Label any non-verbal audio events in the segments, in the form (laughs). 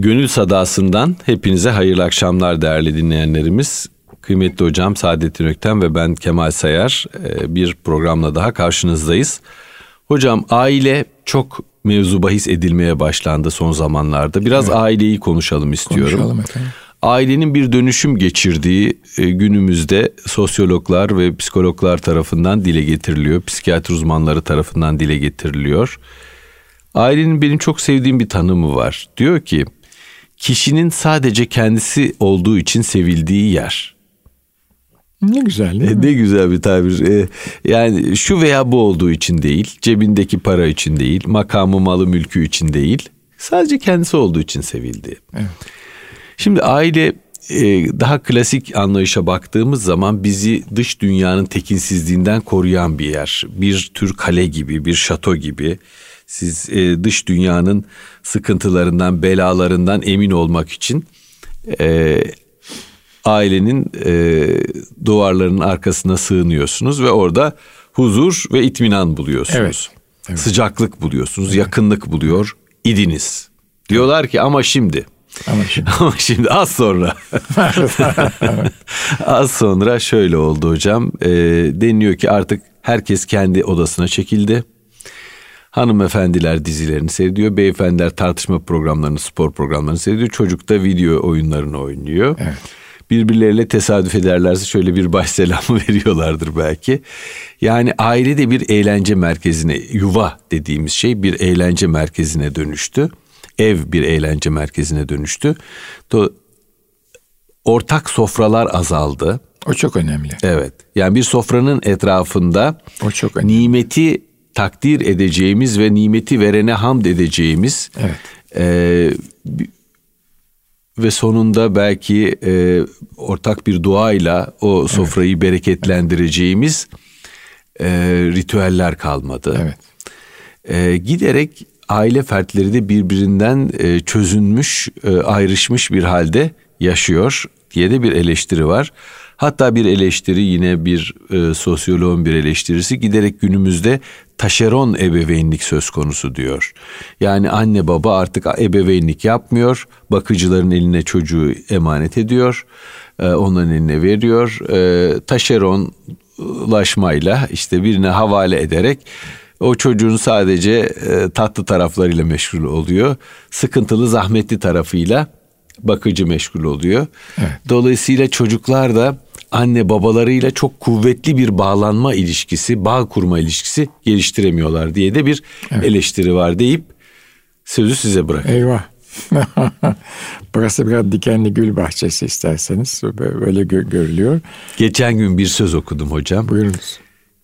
Gönül Sadası'ndan hepinize hayırlı akşamlar değerli dinleyenlerimiz. Kıymetli hocam Saadettin Ökten ve ben Kemal Sayar e, bir programla daha karşınızdayız. Hocam aile çok mevzu bahis edilmeye başlandı son zamanlarda. Biraz evet. aileyi konuşalım istiyorum. Konuşalım efendim. Ailenin bir dönüşüm geçirdiği e, günümüzde sosyologlar ve psikologlar tarafından dile getiriliyor. Psikiyatri uzmanları tarafından dile getiriliyor. Ailenin benim çok sevdiğim bir tanımı var. Diyor ki kişinin sadece kendisi olduğu için sevildiği yer. Ne güzel değil mi? Ne güzel bir tabir. E, yani şu veya bu olduğu için değil, cebindeki para için değil, makamı malı mülkü için değil. Sadece kendisi olduğu için sevildi. Evet. Şimdi aile e, daha klasik anlayışa baktığımız zaman bizi dış dünyanın tekinsizliğinden koruyan bir yer. Bir tür kale gibi, bir şato gibi. Siz e, dış dünyanın sıkıntılarından, belalarından emin olmak için e, ailenin e, duvarlarının arkasına sığınıyorsunuz ve orada huzur ve itminan buluyorsunuz. Evet, evet. Sıcaklık buluyorsunuz, evet. yakınlık buluyor idiniz. Diyorlar ki ama şimdi ama şimdi, (laughs) ama şimdi az sonra (laughs) az sonra şöyle oldu hocam. E, deniyor ki artık herkes kendi odasına çekildi. Hanımefendiler dizilerini seyrediyor. Beyefendiler tartışma programlarını, spor programlarını seyrediyor. Çocuk da video oyunlarını oynuyor. Evet. Birbirleriyle tesadüf ederlerse şöyle bir baş selamı (laughs) veriyorlardır belki. Yani aile de bir eğlence merkezine, yuva dediğimiz şey bir eğlence merkezine dönüştü. Ev bir eğlence merkezine dönüştü. Ortak sofralar azaldı. O çok önemli. Evet. Yani bir sofranın etrafında o çok önemli. nimeti takdir edeceğimiz ve nimeti verene hamd edeceğimiz evet. e, ve sonunda belki e, ortak bir duayla o sofrayı evet. bereketlendireceğimiz e, ritüeller kalmadı. Evet. E, giderek aile fertleri de birbirinden e, çözünmüş, e, ayrışmış bir halde yaşıyor diye de bir eleştiri var. Hatta bir eleştiri yine bir e, sosyoloğun bir eleştirisi giderek günümüzde taşeron ebeveynlik söz konusu diyor. Yani anne baba artık ebeveynlik yapmıyor. Bakıcıların eline çocuğu emanet ediyor. E, onların eline veriyor. E, taşeronlaşmayla işte birine havale ederek o çocuğun sadece e, tatlı taraflarıyla meşgul oluyor. Sıkıntılı, zahmetli tarafıyla bakıcı meşgul oluyor. Evet. Dolayısıyla çocuklar da anne babalarıyla çok kuvvetli bir bağlanma ilişkisi, bağ kurma ilişkisi geliştiremiyorlar diye de bir evet. eleştiri var deyip sözü size bırak. Eyvah. (laughs) Burası biraz dikenli gül bahçesi isterseniz böyle gö- görülüyor. Geçen gün bir söz okudum hocam. Buyurunuz.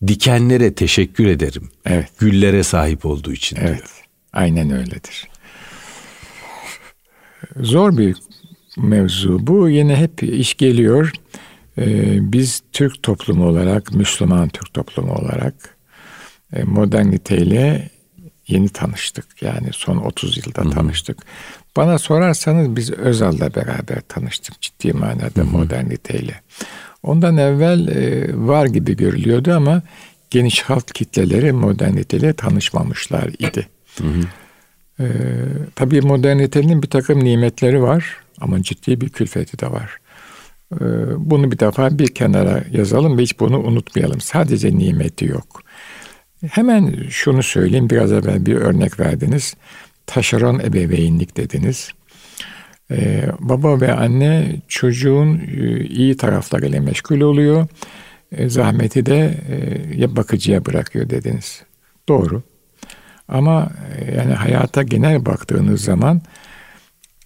Dikenlere teşekkür ederim. Evet. Güllere sahip olduğu için evet. diyor. Aynen öyledir. Zor bir mevzu. Bu yine hep iş geliyor. Ee, biz Türk toplumu olarak, Müslüman Türk toplumu olarak e, moderniteyle yeni tanıştık. Yani son 30 yılda Hı-hı. tanıştık. Bana sorarsanız biz Özal'la beraber tanıştık ciddi manada Hı-hı. moderniteyle. Ondan evvel e, var gibi görülüyordu ama geniş halk kitleleri moderniteyle tanışmamışlar idi. Hı hı. Ee, tabii modernitenin bir takım nimetleri var ama ciddi bir külfeti de var. Ee, bunu bir defa bir kenara yazalım ve hiç bunu unutmayalım. Sadece nimeti yok. Hemen şunu söyleyeyim, biraz evvel bir örnek verdiniz. Taşeron ebeveynlik dediniz. Ee, baba ve anne çocuğun e, iyi taraflarıyla meşgul oluyor. E, zahmeti de e, ya bakıcıya bırakıyor dediniz. Doğru. Ama e, yani hayata genel baktığınız zaman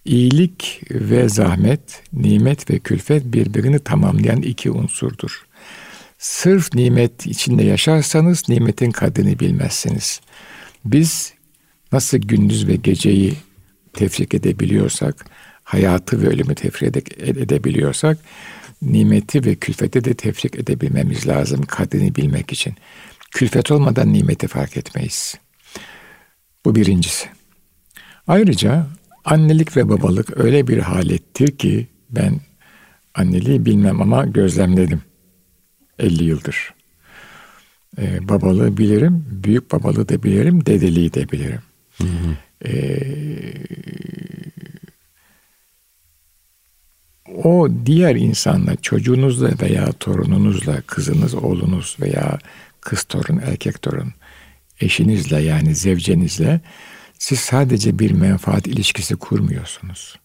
iyilik ve zahmet, nimet ve külfet birbirini tamamlayan iki unsurdur. Sırf nimet içinde yaşarsanız nimetin kadrini bilmezsiniz. Biz nasıl gündüz ve geceyi tefrik edebiliyorsak, hayatı ve ölümü tefrik edebiliyorsak, nimeti ve külfeti de tefrik edebilmemiz lazım kadrini bilmek için. Külfet olmadan nimeti fark etmeyiz. Bu birincisi. Ayrıca annelik ve babalık öyle bir halettir ki ben anneliği bilmem ama gözlemledim 50 yıldır. Ee, babalığı bilirim, büyük babalığı da bilirim, dedeliği de bilirim. Hı hı. Ee, o diğer insanla, çocuğunuzla veya torununuzla, kızınız, oğlunuz veya kız torun, erkek torun, eşinizle yani zevcenizle siz sadece bir menfaat ilişkisi kurmuyorsunuz.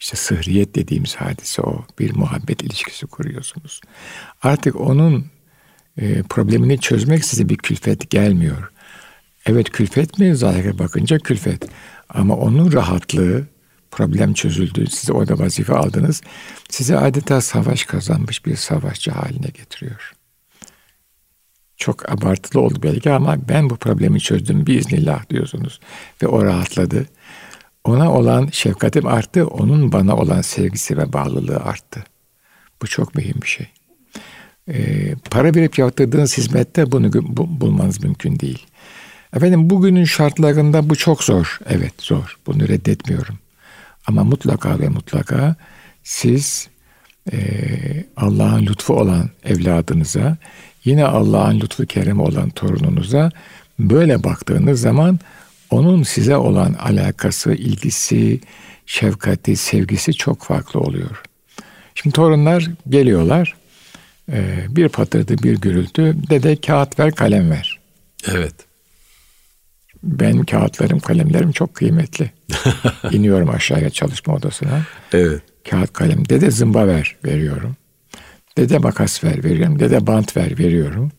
İşte sıhriyet dediğimiz hadise o. Bir muhabbet ilişkisi kuruyorsunuz. Artık onun e, problemini çözmek size bir külfet gelmiyor. Evet külfet mi? Zahire bakınca külfet. Ama onun rahatlığı, problem çözüldü, size orada vazife aldınız. Size adeta savaş kazanmış bir savaşçı haline getiriyor. Çok abartılı oldu belki ama ben bu problemi çözdüm biiznillah diyorsunuz. Ve o rahatladı. Ona olan şefkatim arttı, onun bana olan sevgisi ve bağlılığı arttı. Bu çok mühim bir şey. Ee, para verip yaptırdığınız hizmette bunu bu, bulmanız mümkün değil. Efendim bugünün şartlarında bu çok zor. Evet zor. Bunu reddetmiyorum. Ama mutlaka ve mutlaka siz e, Allah'ın lütfu olan evladınıza, yine Allah'ın lütfu keremi olan torununuza böyle baktığınız zaman onun size olan alakası, ilgisi, şefkati, sevgisi çok farklı oluyor. Şimdi torunlar geliyorlar. E, bir patırdı, bir gürültü. Dede kağıt ver, kalem ver. Evet. Benim kağıtlarım, kalemlerim çok kıymetli. (laughs) İniyorum aşağıya çalışma odasına. Evet. Kağıt kalem. Dede zımba ver, veriyorum. Dede makas ver, veriyorum. Dede bant ver, veriyorum.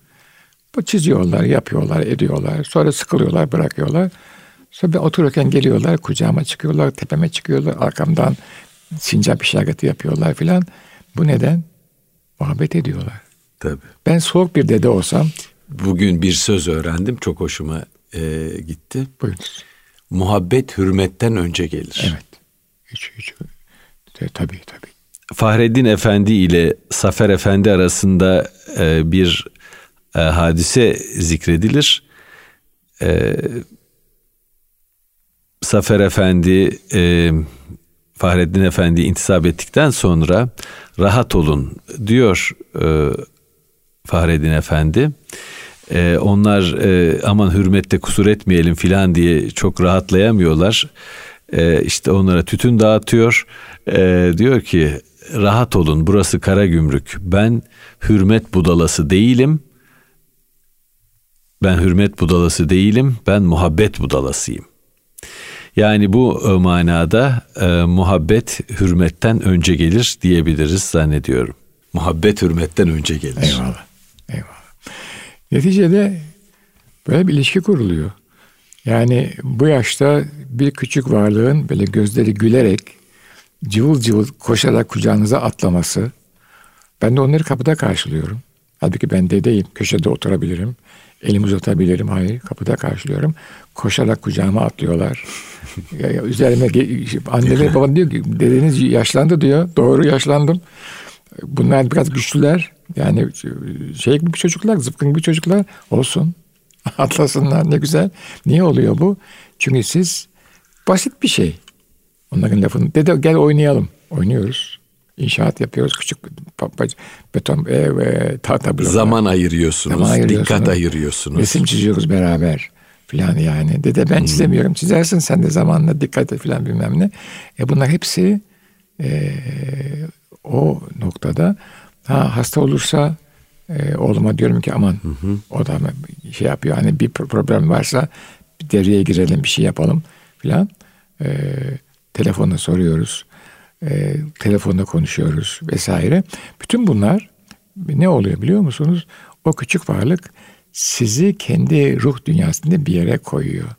Bu çiziyorlar, yapıyorlar, ediyorlar. Sonra sıkılıyorlar, bırakıyorlar. Sonra ben otururken geliyorlar, kucağıma çıkıyorlar, tepeme çıkıyorlar, arkamdan sincap işareti yapıyorlar filan. Bu neden? Muhabbet ediyorlar. Tabii. Ben soğuk bir dede olsam... Bugün bir söz öğrendim, çok hoşuma e, gitti. Buyurunuz. Muhabbet hürmetten önce gelir. Evet. Hiç, hiç. De, tabii tabii. Fahreddin Efendi ile Safer Efendi arasında e, bir e, hadise zikredilir. E, Safer Efendi e, Fahreddin Efendi intisap ettikten sonra rahat olun diyor e, Fahreddin Efendi. E, onlar e, aman hürmette kusur etmeyelim filan diye çok rahatlayamıyorlar. E, işte onlara tütün dağıtıyor. E, diyor ki rahat olun burası kara gümrük. Ben hürmet budalası değilim. Ben hürmet budalası değilim. Ben muhabbet budalasıyım. Yani bu e, manada e, muhabbet hürmetten önce gelir diyebiliriz zannediyorum. Muhabbet hürmetten önce gelir. Eyvallah. Eyvallah. Neticede böyle bir ilişki kuruluyor. Yani bu yaşta bir küçük varlığın böyle gözleri gülerek cıvıl cıvıl koşarak kucağınıza atlaması. Ben de onları kapıda karşılıyorum. Halbuki ben dedeyim, köşede oturabilirim. Elimi uzatabilirim. Hayır, kapıda karşılıyorum. Koşarak kucağıma atlıyorlar. (laughs) ya, ya, üzerime anneler babam diyor ki dedeniz yaşlandı diyor. Doğru yaşlandım. Bunlar biraz güçlüler. Yani şey gibi çocuklar, zıpkın gibi çocuklar olsun. (laughs) Atlasınlar ne güzel. Niye oluyor bu? Çünkü siz basit bir şey. Onların lafını. Dede gel oynayalım. Oynuyoruz. İnşaat yapıyoruz. Küçük beton ev, e, tahta bloklar. Zaman ayırıyorsunuz. Zaman ayırıyorsunuz. Dikkat ayırıyorsunuz. Resim çiziyoruz beraber filan yani. Dede ben hmm. çizemiyorum. Çizersin sen de zamanla dikkat et filan bilmem ne. E bunlar hepsi e, o noktada ha, hasta olursa e, oğluma diyorum ki aman hı hı. o da şey yapıyor hani bir problem varsa devreye girelim bir şey yapalım filan. E, telefonla soruyoruz. E, telefonda konuşuyoruz vesaire. Bütün bunlar ne oluyor biliyor musunuz? O küçük varlık sizi kendi ruh dünyasında bir yere koyuyor.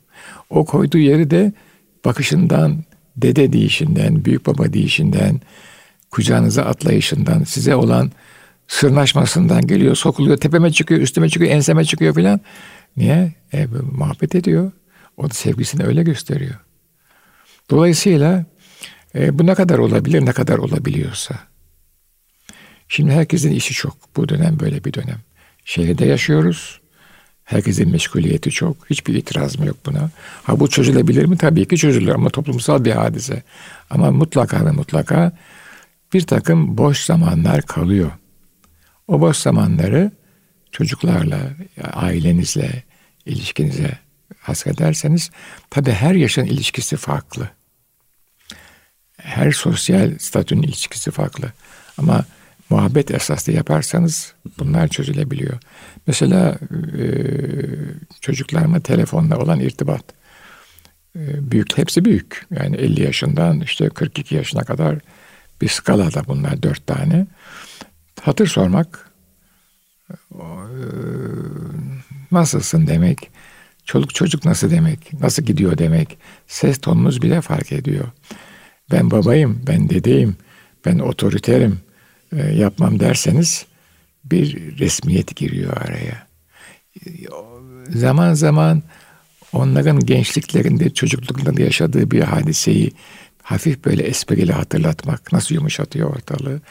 O koyduğu yeri de bakışından, dede deyişinden, büyük baba deyişinden, kucağınıza atlayışından, size olan sırnaşmasından geliyor, sokuluyor, tepeme çıkıyor, üstüme çıkıyor, enseme çıkıyor filan. Niye? E, muhabbet ediyor. O da sevgisini öyle gösteriyor. Dolayısıyla e, bu ne kadar olabilir, ne kadar olabiliyorsa. Şimdi herkesin işi çok. Bu dönem böyle bir dönem. Şehirde yaşıyoruz. Herkesin meşguliyeti çok. Hiçbir itirazım yok buna. Ha bu çözülebilir mi? Tabii ki çözülür ama toplumsal bir hadise. Ama mutlaka ve mutlaka bir takım boş zamanlar kalıyor. O boş zamanları çocuklarla, ailenizle, ilişkinize hasrederseniz tabi her yaşın ilişkisi farklı. her sosyal statünün ilişkisi farklı. Ama muhabbet esaslı yaparsanız bunlar çözülebiliyor. Mesela e, çocuklarıma telefonla olan irtibat. E, büyük, hepsi büyük. Yani 50 yaşından işte 42 yaşına kadar bir skalada bunlar dört tane. Hatır sormak, e, nasılsın demek, çoluk çocuk nasıl demek, nasıl gidiyor demek, ses tonunuz bile fark ediyor. Ben babayım, ben dedeyim, ben otoriterim, e, yapmam derseniz bir resmiyet giriyor araya. Zaman zaman onların gençliklerinde, çocukluklarında yaşadığı bir hadiseyi hafif böyle espriyle hatırlatmak nasıl yumuşatıyor ortalığı.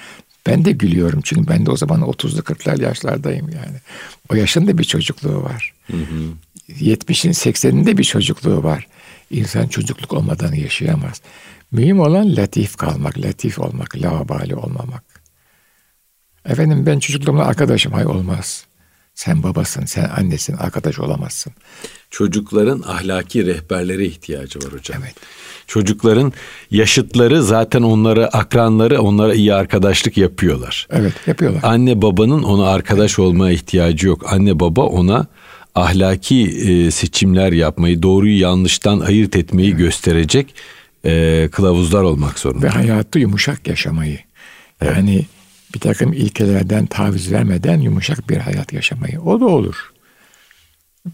Ben de gülüyorum çünkü ben de o zaman 30'lu 40'lar yaşlardayım yani. O yaşın da bir çocukluğu var. Hı hı. 70'in 80'inde bir çocukluğu var. İnsan çocukluk olmadan yaşayamaz. Mühim olan latif kalmak, latif olmak, lavabali olmamak. Efendim ben çocukluğumda arkadaşım. Hay olmaz. Sen babasın, sen annesin, arkadaş olamazsın. Çocukların ahlaki rehberlere ihtiyacı var hocam. Evet. Çocukların yaşıtları zaten onlara akranları onlara iyi arkadaşlık yapıyorlar. Evet yapıyorlar. Anne babanın ona arkadaş olmaya ihtiyacı yok. Anne baba ona ahlaki e, seçimler yapmayı, doğruyu yanlıştan ayırt etmeyi evet. gösterecek e, kılavuzlar olmak zorunda. Ve hayatı yumuşak yaşamayı. Yani evet bir takım ilkelerden taviz vermeden yumuşak bir hayat yaşamayı. O da olur.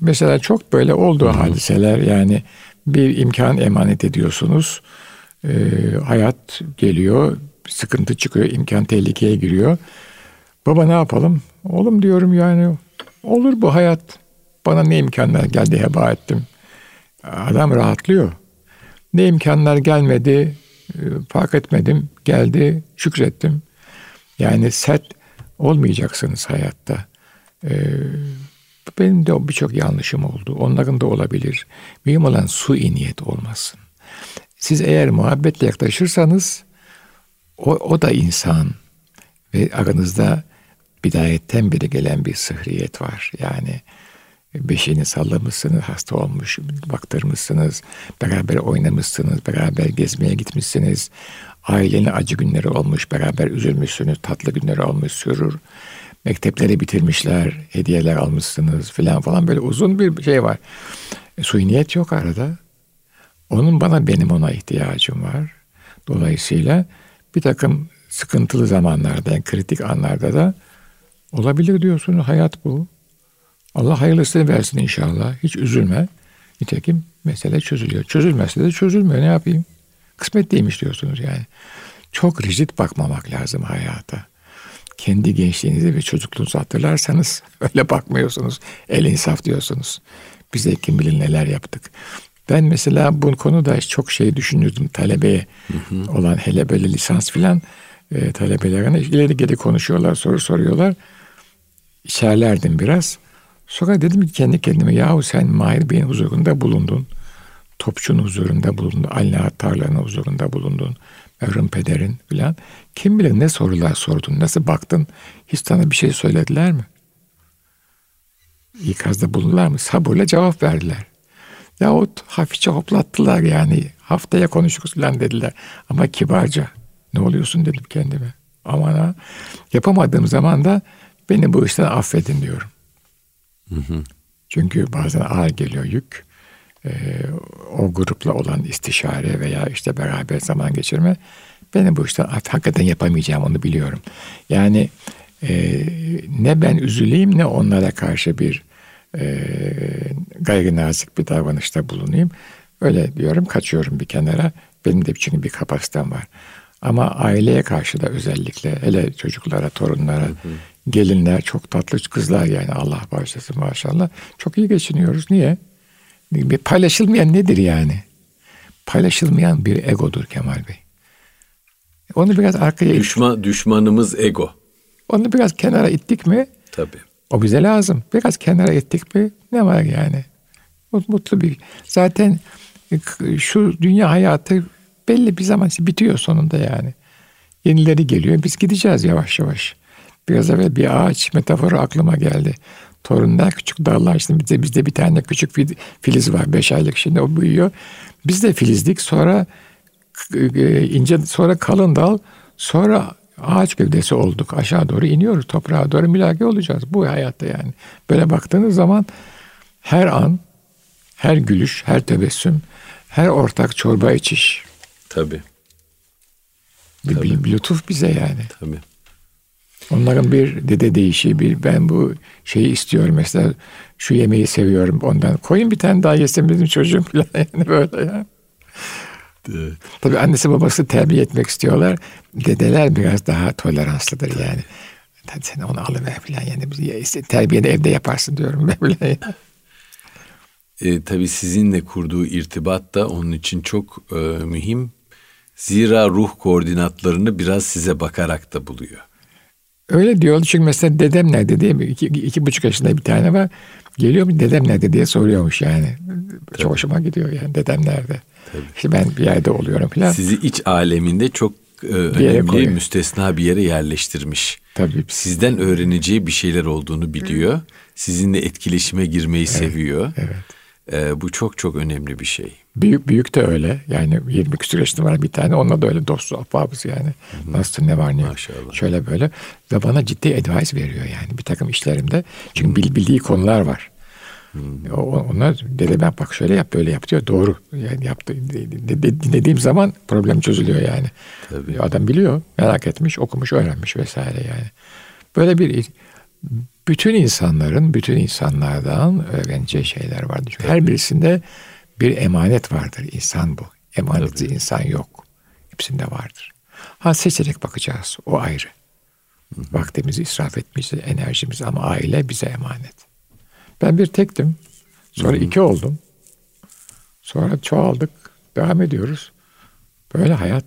Mesela çok böyle olduğu Hı-hı. hadiseler yani bir imkan emanet ediyorsunuz. Ee, hayat geliyor, sıkıntı çıkıyor, imkan tehlikeye giriyor. Baba ne yapalım? Oğlum diyorum yani olur bu hayat. Bana ne imkanlar geldi heba ettim. Adam rahatlıyor. Ne imkanlar gelmedi, e, fark etmedim, geldi, şükrettim. Yani sert olmayacaksınız hayatta. Ee, benim de birçok yanlışım oldu. Onların da olabilir. Mühim olan su niyet olmasın. Siz eğer muhabbetle yaklaşırsanız o, o da insan ve aranızda bidayetten beri gelen bir sıhriyet var. Yani beşiğini sallamışsınız, hasta olmuş, baktırmışsınız, beraber oynamışsınız, beraber gezmeye gitmişsiniz. Ailenin acı günleri olmuş, beraber üzülmüşsünüz, tatlı günleri olmuş, sürür. Mektepleri bitirmişler, hediyeler almışsınız filan falan böyle uzun bir şey var. E, suiniyet yok arada. Onun bana benim ona ihtiyacım var. Dolayısıyla bir takım sıkıntılı zamanlarda, yani kritik anlarda da olabilir diyorsunuz. Hayat bu. Allah hayırlısını versin inşallah. Hiç üzülme. Nitekim mesele çözülüyor. Çözülmezse de çözülmüyor. Ne yapayım? Kısmet değilmiş diyorsunuz yani. Çok rigid bakmamak lazım hayata. Kendi gençliğinizi ve çocukluğunuzu hatırlarsanız (laughs) öyle bakmıyorsunuz. El insaf diyorsunuz. Bize kim bilir neler yaptık. Ben mesela bu konuda çok şey düşünürdüm talebeye hı hı. olan hele böyle lisans filan e, talebelerine ileri geri konuşuyorlar, soru soruyorlar. İçerlerdim biraz. Sonra dedim ki kendi kendime yahu sen Mahir Bey'in huzurunda bulundun. Topçu'nun huzurunda bulundun. Ali Tarla'nın huzurunda bulundun. Mevrum Peder'in filan. Kim bilir ne sorular sordun, nasıl baktın, hiç sana bir şey söylediler mi? İkazda bulundular mı? Sabırla cevap verdiler. Yahut hafifçe hoplattılar yani. Haftaya konuşuruz falan dediler. Ama kibarca. Ne oluyorsun dedim kendime. Aman ha. Yapamadığım zaman da beni bu işten affedin diyorum. Hı hı. Çünkü bazen ağır geliyor yük. Ee, o grupla olan istişare veya işte beraber zaman geçirme beni bu işten hakikaten yapamayacağım onu biliyorum. Yani e, ne ben üzüleyim ne onlara karşı bir e, gayri nazik bir davranışta bulunayım. Öyle diyorum kaçıyorum bir kenara. Benim de çünkü bir kapasitem var. Ama aileye karşı da özellikle hele çocuklara, torunlara, hı hı. gelinler çok tatlı kızlar yani Allah bağışlasın maşallah. Çok iyi geçiniyoruz. Niye? Bir paylaşılmayan nedir yani? Paylaşılmayan bir egodur Kemal Bey. Onu biraz arkaya Düşman, ittik. Düşmanımız ego. Onu biraz kenara ittik mi? Tabii. O bize lazım. Biraz kenara ittik mi ne var yani? Mutlu bir. Zaten şu dünya hayatı belli bir zaman bitiyor sonunda yani. Yenileri geliyor. Biz gideceğiz yavaş yavaş. Biraz evvel bir ağaç metaforu aklıma geldi. Torunlar küçük dallar. Şimdi bizde, bizde bir tane küçük filiz var. Beş aylık şimdi o büyüyor. Biz de filizdik. Sonra e, ince sonra kalın dal sonra ağaç gövdesi olduk. Aşağı doğru iniyoruz. Toprağa doğru mülaki olacağız. Bu hayatta yani. Böyle baktığınız zaman her an, her gülüş, her tebessüm, her ortak çorba içiş. Tabii. Bir, Tabii. bir, lütuf bize yani. Tabii. Onların bir dede değişi, bir ben bu şeyi istiyorum mesela şu yemeği seviyorum ondan. Koyun bir tane daha yesem bizim çocuğum (laughs) falan yani böyle ya. Evet. Tabii annesi babası terbiye etmek istiyorlar. Dedeler biraz daha toleranslıdır yani. Hadi sen onu alıver falan yani. Terbiyeni evde yaparsın diyorum ben bile. E, tabii sizinle kurduğu irtibat da onun için çok e, mühim. Zira ruh koordinatlarını biraz size bakarak da buluyor. Öyle diyordu çünkü mesela dedem nerede diye iki, iki buçuk yaşında bir tane var. Geliyor mu dedem nerede diye soruyormuş yani. Tabii. Çok hoşuma gidiyor yani dedem nerede. Tabii. İşte ben bir yerde oluyorum falan. Sizi iç aleminde çok e, önemli müstesna bir yere yerleştirmiş. Tabii. Sizden öğreneceği bir şeyler olduğunu biliyor. Sizinle etkileşime girmeyi evet. seviyor. Evet. E, bu çok çok önemli bir şey. Büyük büyük de öyle. Yani 20 küsur yaşında var bir tane. Onunla da öyle dostu ahbabız yani. Hı-hı. Nasıl ne var ne Maşallah. Şöyle böyle. Ve bana ciddi advice veriyor yani bir takım işlerimde. Çünkü Hı-hı. bildiği konular var. Hmm. Onlar dede ben bak şöyle yap böyle yap diyor. Doğru. Yani yaptı. Dinlediğim zaman problem çözülüyor yani. Tabii. Adam biliyor. Merak etmiş, okumuş, öğrenmiş vesaire yani. Böyle bir bütün insanların, bütün insanlardan öğreneceği şeyler vardır. Çünkü her birisinde bir emanet vardır. İnsan bu. Emanetli insan yok. Hepsinde vardır. Ha seçerek bakacağız. O ayrı. Hı. Vaktimizi israf etmeyeceğiz, enerjimizi ama aile bize emanet. Ben bir tektim. Sonra Hı-hı. iki oldum. Sonra çoğaldık. Devam ediyoruz. Böyle hayat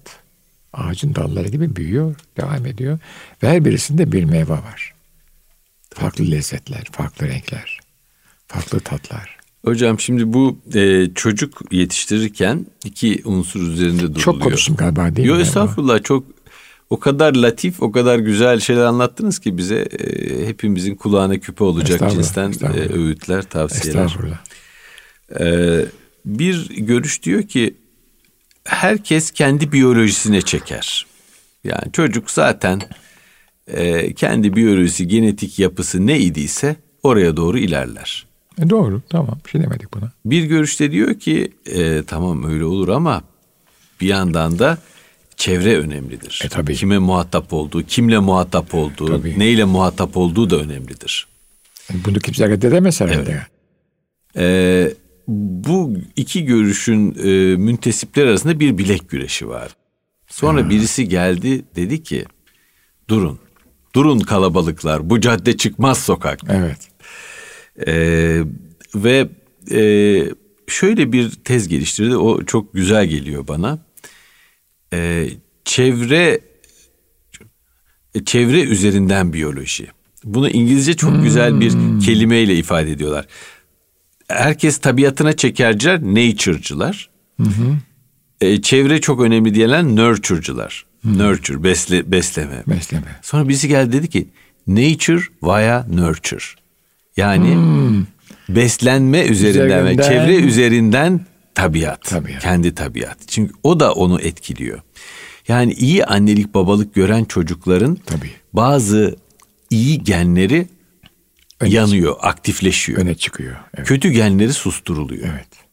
ağacın dalları gibi büyüyor, devam ediyor. Ve her birisinde bir meyve var. Farklı lezzetler, farklı renkler, farklı tatlar. Hocam şimdi bu e, çocuk yetiştirirken iki unsur üzerinde duruluyor. Çok konuştum galiba değil Yo, mi? Yok estağfurullah çok o kadar latif, o kadar güzel şeyler anlattınız ki bize e, hepimizin kulağına küpe olacak cinsten e, öğütler, tavsiyeler. Estağfurullah. E, bir görüş diyor ki herkes kendi biyolojisine çeker. Yani çocuk zaten e, kendi biyolojisi, genetik yapısı ne idiyse oraya doğru ilerler. E doğru, tamam. Bir şey demedik buna. Bir görüşte diyor ki e, tamam öyle olur ama bir yandan da çevre önemlidir. E, tabii. Kime muhatap olduğu, kimle muhatap olduğu, tabii. neyle muhatap olduğu da önemlidir. Bunu kimse reddedemez herhalde. Evet. Ee, bu iki görüşün e, müntesipler arasında bir bilek güreşi var. Sonra ha. birisi geldi dedi ki durun, durun kalabalıklar bu cadde çıkmaz sokak. Evet. Ee, ve e, şöyle bir tez geliştirdi o çok güzel geliyor bana e, çevre çevre üzerinden biyoloji. Bunu İngilizce çok hmm. güzel bir kelimeyle ifade ediyorlar. Herkes tabiatına çekerciler, nature'cılar. Hı E, çevre çok önemli diyenler nurture'cılar. Nurture, besle, besleme. Besleme. Sonra birisi geldi dedi ki nature via nurture. Yani hmm. beslenme üzerinden, üzerinden ve çevre üzerinden tabiat, tabiat. Kendi tabiat. Çünkü o da onu etkiliyor. Yani iyi annelik babalık gören çocukların Tabii. bazı iyi genleri öne yanıyor, aktifleşiyor. Öne çıkıyor. Evet. Kötü genleri susturuluyor. Evet.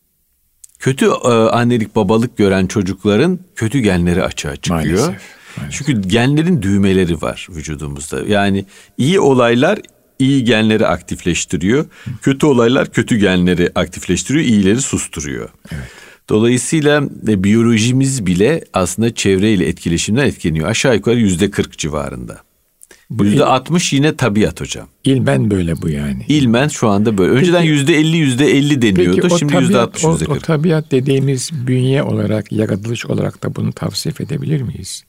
Kötü e, annelik babalık gören çocukların kötü genleri açığa çıkıyor. Maalesef. Maalesef. Çünkü genlerin düğmeleri var vücudumuzda. Yani iyi olaylar iyi genleri aktifleştiriyor. Kötü olaylar kötü genleri aktifleştiriyor, iyileri susturuyor. Evet. Dolayısıyla e, biyolojimiz bile aslında çevreyle etkileşimden etkileniyor. Aşağı yukarı yüzde kırk civarında. Yüzde altmış yine tabiat hocam. İlmen böyle bu yani. İlmen şu anda böyle. Önceden yüzde elli yüzde elli deniyordu. Peki, Şimdi yüzde altmış yüzde kırk. O tabiat dediğimiz bünye olarak, yaratılış olarak da bunu tavsiye edebilir miyiz?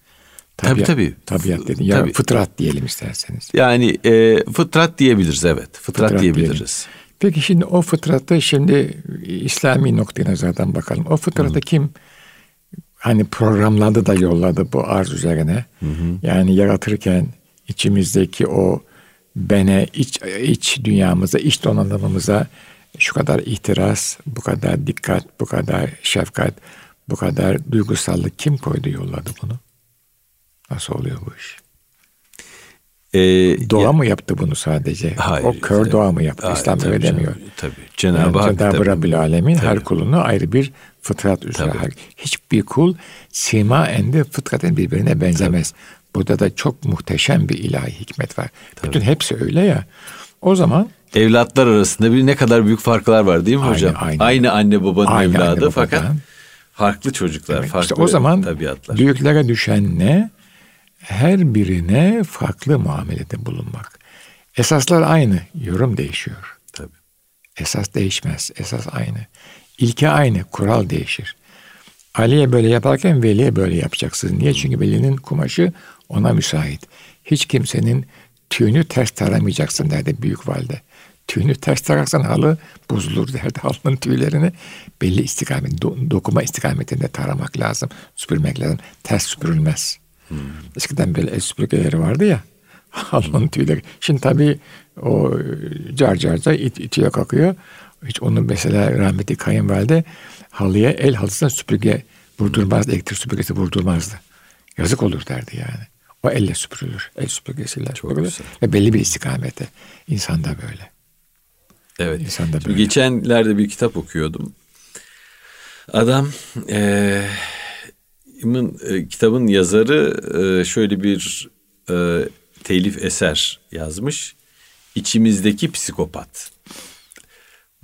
Tabiat, tabii tabii. Tabiat dedin. Ya tabii. fıtrat diyelim isterseniz. Yani e, fıtrat diyebiliriz evet. Fıtrat, fıtrat diyebiliriz. Diyelim. Peki şimdi o fıtratta şimdi İslami noktaya nazardan bakalım. O fıtratta kim hani programladı da yolladı bu arz üzerine. Hı hı. Yani yaratırken içimizdeki o bene, iç, iç dünyamıza, iç donanımımıza şu kadar ihtiras, bu kadar dikkat, bu kadar şefkat, Bu kadar duygusallık kim koydu yolladı bunu? Nasıl oluyor bu iş? Ee, doğa ya, mı yaptı bunu sadece? Hayır, o kör tabii, doğa mı yaptı? Hayır, İslam öyle demiyor. Tabii. Cenab-ı yani, Hak. Cenab-ı Rabbil Alemin tabii. her kulunu ayrı bir fıtrat üzere. Tabii. Hiçbir kul sima endi fıtraten birbirine benzemez. Tabii. Burada da çok muhteşem bir ilahi hikmet var. Tabii. Bütün hepsi öyle ya. O zaman evlatlar arasında bir ne kadar büyük farklar var değil mi aynı, hocam? Aynı, aynı anne babanın aynı evladı anne fakat farklı çocuklar, evet, farklı işte o zaman tabiatlar. Büyüklere düşen ne? Her birine farklı muamelede bulunmak. Esaslar aynı, yorum değişiyor. Tabii. Esas değişmez, esas aynı. İlke aynı, kural değişir. Ali'ye böyle yaparken Veli'ye böyle yapacaksın. Niye? Çünkü Veli'nin kumaşı ona müsait. Hiç kimsenin tüyünü ters taramayacaksın derdi büyük valide. Tüyünü ters tararsan halı bozulur derdi. (laughs) Halının tüylerini belli istikamet, do, dokuma istikametinde taramak lazım. Süpürmek lazım. Ters süpürülmez. Hmm. Eskiden böyle el süpürgeleri vardı ya. (laughs) Halının tüyleri. Şimdi tabii o car carca it, itiyor kakıyor. Hiç onu mesela rahmetli kayınvalide halıya el halısına süpürge vurdurmazdı. Elektrik süpürgesi vurdurmazdı. Yazık olur derdi yani. O elle süpürülür. El süpürgesiyle Çok süpürülür. Güzel. Ve belli bir istikamete. İnsan da böyle. Evet. İnsan da böyle. Geçenlerde bir kitap okuyordum. Adam e, e, kitabın yazarı e, şöyle bir e, telif eser yazmış. İçimizdeki psikopat.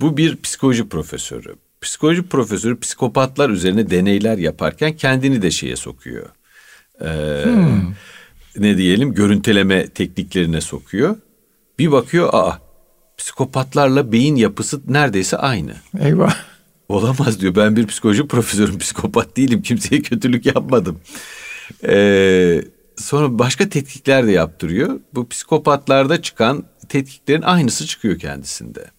Bu bir psikoloji profesörü. Psikoloji profesörü psikopatlar üzerine deneyler yaparken kendini de şeye sokuyor. Ee, hmm. Ne diyelim görüntüleme tekniklerine sokuyor. Bir bakıyor aa psikopatlarla beyin yapısı neredeyse aynı. Eyvah. Olamaz diyor ben bir psikoloji profesörüm psikopat değilim kimseye kötülük yapmadım. Ee, sonra başka tetkikler de yaptırıyor. Bu psikopatlarda çıkan tetkiklerin aynısı çıkıyor kendisinde.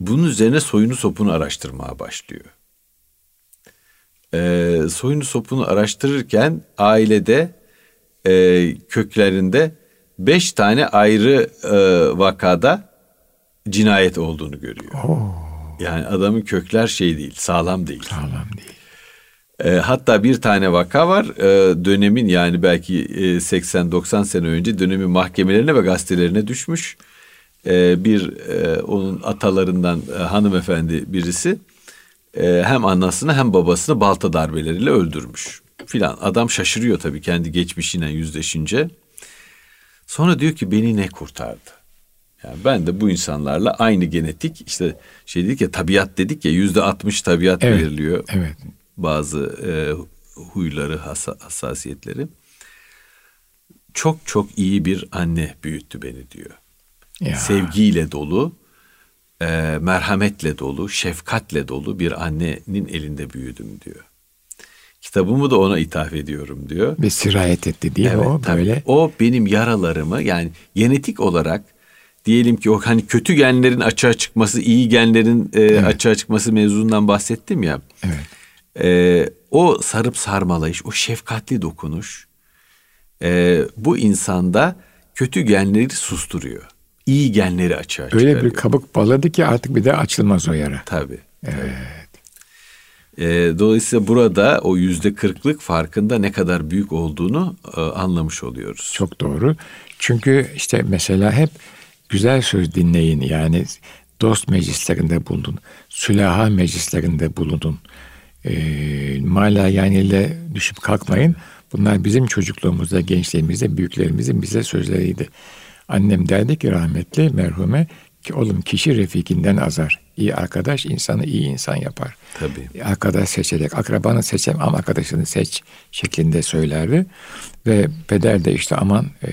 Bunun üzerine soyunu sopunu araştırmaya başlıyor. Ee, soyunu sopunu araştırırken ailede e, köklerinde beş tane ayrı e, vakada cinayet olduğunu görüyor. Oo. Yani adamın kökler şey değil, sağlam değil. Sağlam değil. E, hatta bir tane vaka var e, dönemin yani belki e, 80-90 sene önce dönemin mahkemelerine ve gazetelerine düşmüş e, bir e, onun atalarından e, hanımefendi birisi e, hem anasını hem babasını balta darbeleriyle öldürmüş filan. Adam şaşırıyor tabii kendi geçmişine yüzleşince. Sonra diyor ki beni ne kurtardı? Yani ben de bu insanlarla aynı genetik işte şey dedik ya tabiat dedik ya yüzde altmış tabiat evet, belirliyor. Evet. Bazı e, huyları hassasiyetleri. Çok çok iyi bir anne büyüttü beni diyor. Ya. sevgiyle dolu, e, merhametle dolu, şefkatle dolu bir annenin elinde büyüdüm diyor. Kitabımı da ona ithaf ediyorum diyor. Ve sirayet etti değil evet, o tabii. böyle. O benim yaralarımı yani genetik olarak diyelim ki o hani kötü genlerin açığa çıkması, iyi genlerin e, evet. açığa çıkması mevzundan bahsettim ya. Evet. E, o sarıp sarmalayış, o şefkatli dokunuş e, bu insanda kötü genleri susturuyor iyi genleri açığa Öyle çıkarıyor. bir kabuk baladı ki artık bir de açılmaz o yara. Tabii. Evet. E, dolayısıyla burada o yüzde kırklık farkında ne kadar büyük olduğunu e, anlamış oluyoruz. Çok doğru. Çünkü işte mesela hep güzel söz dinleyin yani dost meclislerinde bulundun, sülaha meclislerinde bulundun. E, mala yani ile düşüp kalkmayın. Bunlar bizim çocukluğumuzda, gençliğimizde büyüklerimizin bize sözleriydi. Annem derdi ki rahmetli merhume ki oğlum kişi refikinden azar. İyi arkadaş insanı iyi insan yapar. Tabii. Arkadaş seçerek akrabanı seçem ama arkadaşını seç şeklinde söylerdi. Ve peder de işte aman e,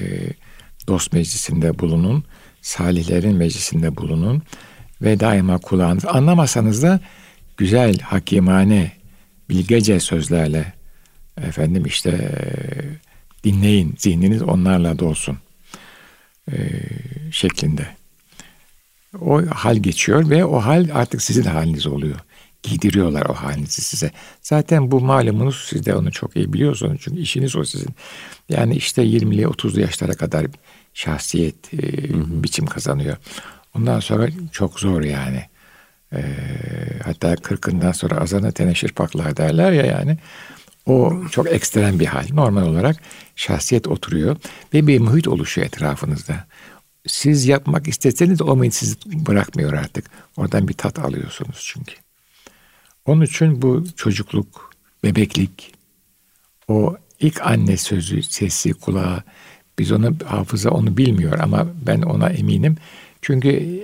dost meclisinde bulunun, salihlerin meclisinde bulunun ve daima kulağınız anlamasanız da güzel, hakimane, bilgece sözlerle efendim işte e, dinleyin, zihniniz onlarla dolsun e, şeklinde. O hal geçiyor ve o hal artık sizin haliniz oluyor. Giydiriyorlar o halinizi size. Zaten bu malumunuz siz de onu çok iyi biliyorsunuz. Çünkü işiniz o sizin. Yani işte 20'li 30'lu yaşlara kadar şahsiyet e, biçim kazanıyor. Ondan sonra çok zor yani. E, hatta kırkından sonra azana teneşir paklar derler ya yani. O çok ekstrem bir hal. Normal olarak şahsiyet oturuyor ve bir muhit oluşuyor etrafınızda. Siz yapmak isteseniz o muhit sizi bırakmıyor artık. Oradan bir tat alıyorsunuz çünkü. Onun için bu çocukluk, bebeklik, o ilk anne sözü, sesi, kulağı, biz onu hafıza onu bilmiyor ama ben ona eminim. Çünkü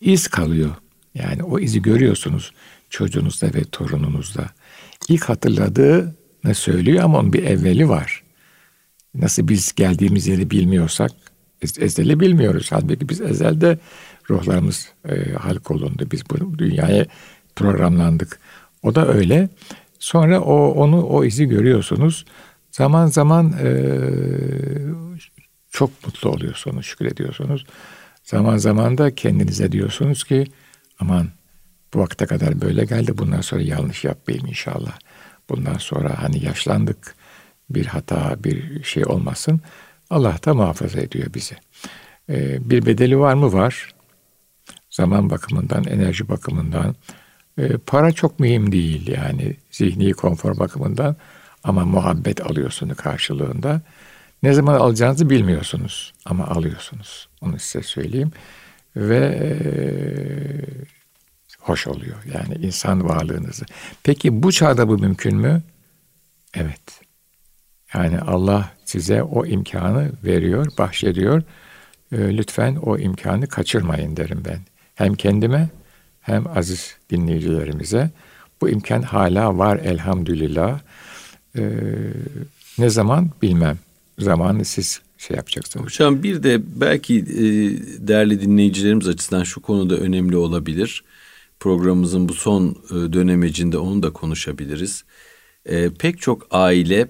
iz kalıyor. Yani o izi görüyorsunuz çocuğunuzda ve torununuzda. İlk hatırladığını söylüyor ama onun bir evveli var. Nasıl biz geldiğimiz yeri bilmiyorsak ezeli bilmiyoruz. Halbuki biz ezelde ruhlarımız e, halk olundu. Biz bu dünyaya programlandık. O da öyle. Sonra o onu o izi görüyorsunuz. Zaman zaman e, çok mutlu oluyorsunuz, şükrediyorsunuz. Zaman zaman da kendinize diyorsunuz ki aman bu vakte kadar böyle geldi bundan sonra yanlış yapmayayım inşallah. Bundan sonra hani yaşlandık bir hata bir şey olmasın. Allah da muhafaza ediyor bizi. Ee, bir bedeli var mı? Var. Zaman bakımından, enerji bakımından. Ee, para çok mühim değil yani zihni konfor bakımından. Ama muhabbet alıyorsunuz karşılığında. Ne zaman alacağınızı bilmiyorsunuz ama alıyorsunuz. Onu size söyleyeyim. Ve e, hoş oluyor yani insan varlığınızı. Peki bu çağda bu mümkün mü? Evet. Yani Allah size o imkanı veriyor, bahşediyor. E, lütfen o imkanı kaçırmayın derim ben. Hem kendime hem aziz dinleyicilerimize. Bu imkan hala var elhamdülillah. Ee, ne zaman bilmem. Zamanı siz şey yapacaksınız. Hocam bir de belki e, değerli dinleyicilerimiz açısından şu konuda önemli olabilir. Programımızın bu son e, dönemecinde onu da konuşabiliriz. E, pek çok aile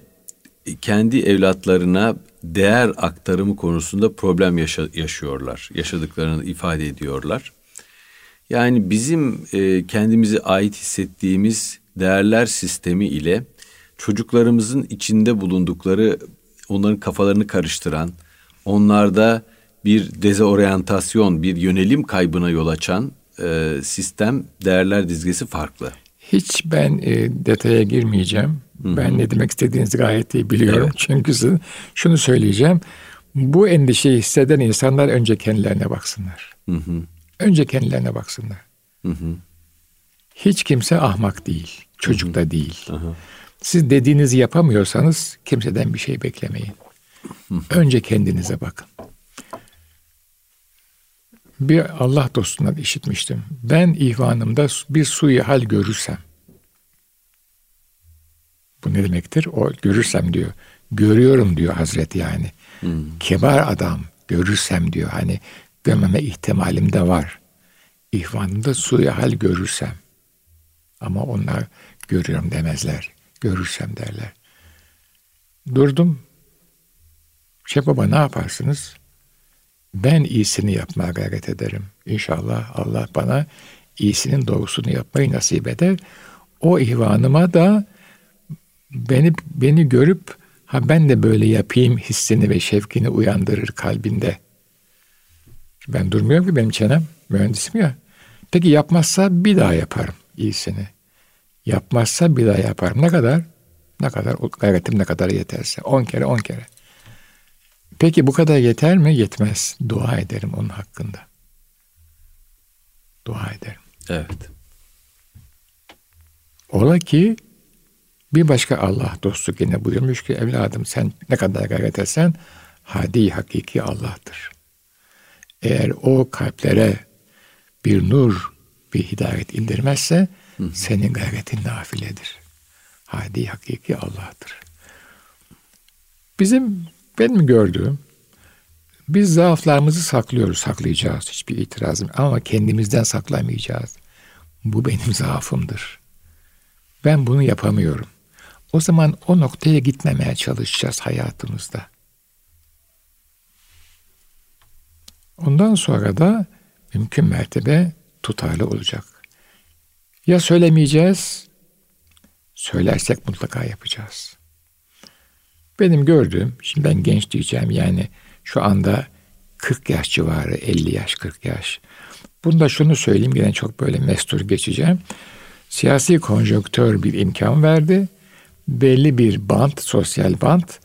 kendi evlatlarına değer aktarımı konusunda problem yaşa, yaşıyorlar. Yaşadıklarını ifade ediyorlar. Yani bizim e, kendimizi ait hissettiğimiz değerler sistemi ile çocuklarımızın içinde bulundukları onların kafalarını karıştıran, onlarda bir dezoryantasyon, bir yönelim kaybına yol açan e, sistem, değerler dizgesi farklı. Hiç ben e, detaya girmeyeceğim. Hı-hı. Ben ne demek istediğinizi gayet iyi biliyorum. Evet. Çünkü şunu söyleyeceğim. Bu endişeyi hisseden insanlar önce kendilerine baksınlar. Hı-hı. Önce kendilerine baksınlar. Hı-hı. Hiç kimse ahmak değil. Çocuk Hı-hı. da değil. Hı-hı. Siz dediğinizi yapamıyorsanız kimseden bir şey beklemeyin. Önce kendinize bakın. Bir Allah dostundan işitmiştim. Ben ihvanımda bir suyu hal görürsem, bu ne demektir? O görürsem diyor. Görüyorum diyor Hazreti yani. Hmm. Kebar adam görürsem diyor. Hani görmeme ihtimalim de var. İhvanımda suyu hal görürsem. Ama onlar görüyorum demezler görürsem derler. Durdum. Şey baba ne yaparsınız? Ben iyisini yapmaya gayret ederim. İnşallah Allah bana iyisinin doğrusunu yapmayı nasip eder. O ihvanıma da beni beni görüp ha ben de böyle yapayım hissini ve şevkini uyandırır kalbinde. Ben durmuyorum ki benim çenem mühendisim ya. Peki yapmazsa bir daha yaparım iyisini. Yapmazsa bir daha yaparım. Ne kadar? Ne kadar? Gayretim ne kadar yeterse. On kere, on kere. Peki bu kadar yeter mi? Yetmez. Dua ederim onun hakkında. Dua ederim. Evet. Ola ki bir başka Allah dostu yine buyurmuş ki evladım sen ne kadar gayret etsen hadi hakiki Allah'tır. Eğer o kalplere bir nur, bir hidayet indirmezse senin gayretin nafiledir. Hadi hakiki Allah'tır. Bizim benim gördüğüm biz zaaflarımızı saklıyoruz, saklayacağız. Hiçbir itirazım ama kendimizden saklamayacağız. Bu benim zaafımdır. Ben bunu yapamıyorum. O zaman o noktaya gitmemeye çalışacağız hayatımızda. Ondan sonra da mümkün mertebe tutarlı olacak. Ya söylemeyeceğiz, söylersek mutlaka yapacağız. Benim gördüğüm, şimdi ben genç diyeceğim yani şu anda 40 yaş civarı, 50 yaş, 40 yaş. Bunda şunu söyleyeyim yine çok böyle mestur geçeceğim. Siyasi konjonktör bir imkan verdi. Belli bir bant, sosyal bant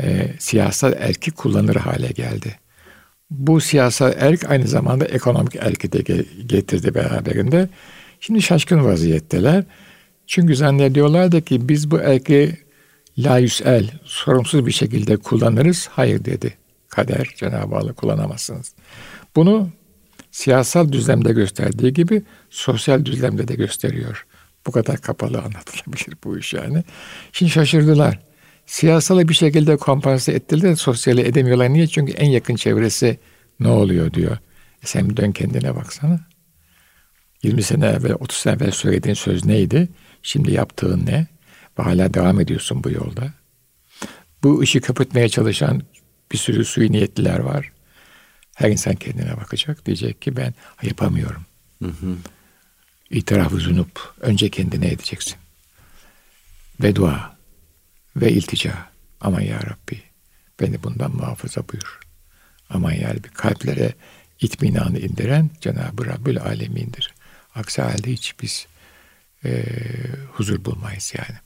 e, siyasal erki kullanır hale geldi. Bu siyasal erk aynı zamanda ekonomik erki de getirdi beraberinde. Şimdi şaşkın vaziyetteler. Çünkü zannediyorlardı ki biz bu erki la yüsel, sorumsuz bir şekilde kullanırız. Hayır dedi kader, Cenab-ı Allah kullanamazsınız. Bunu siyasal düzlemde gösterdiği gibi sosyal düzlemde de gösteriyor. Bu kadar kapalı anlatılabilir bu iş yani. Şimdi şaşırdılar. Siyasalı bir şekilde kompanse ettiler, sosyali edemiyorlar. Niye? Çünkü en yakın çevresi ne oluyor diyor. E sen dön kendine baksana. 20 sene evvel, 30 sene evvel söylediğin söz neydi? Şimdi yaptığın ne? Hala devam ediyorsun bu yolda. Bu işi kapatmaya çalışan bir sürü suyu niyetliler var. Her insan kendine bakacak. Diyecek ki ben yapamıyorum. Hı hı. İtirafı zunup önce kendine edeceksin. Ve dua ve iltica. Aman ya Rabbi beni bundan muhafaza buyur. Aman ya Rabbi kalplere itminanı indiren Cenab-ı Rabbül Alemin'dir. Aksi halde hiç biz e, huzur bulmayız yani.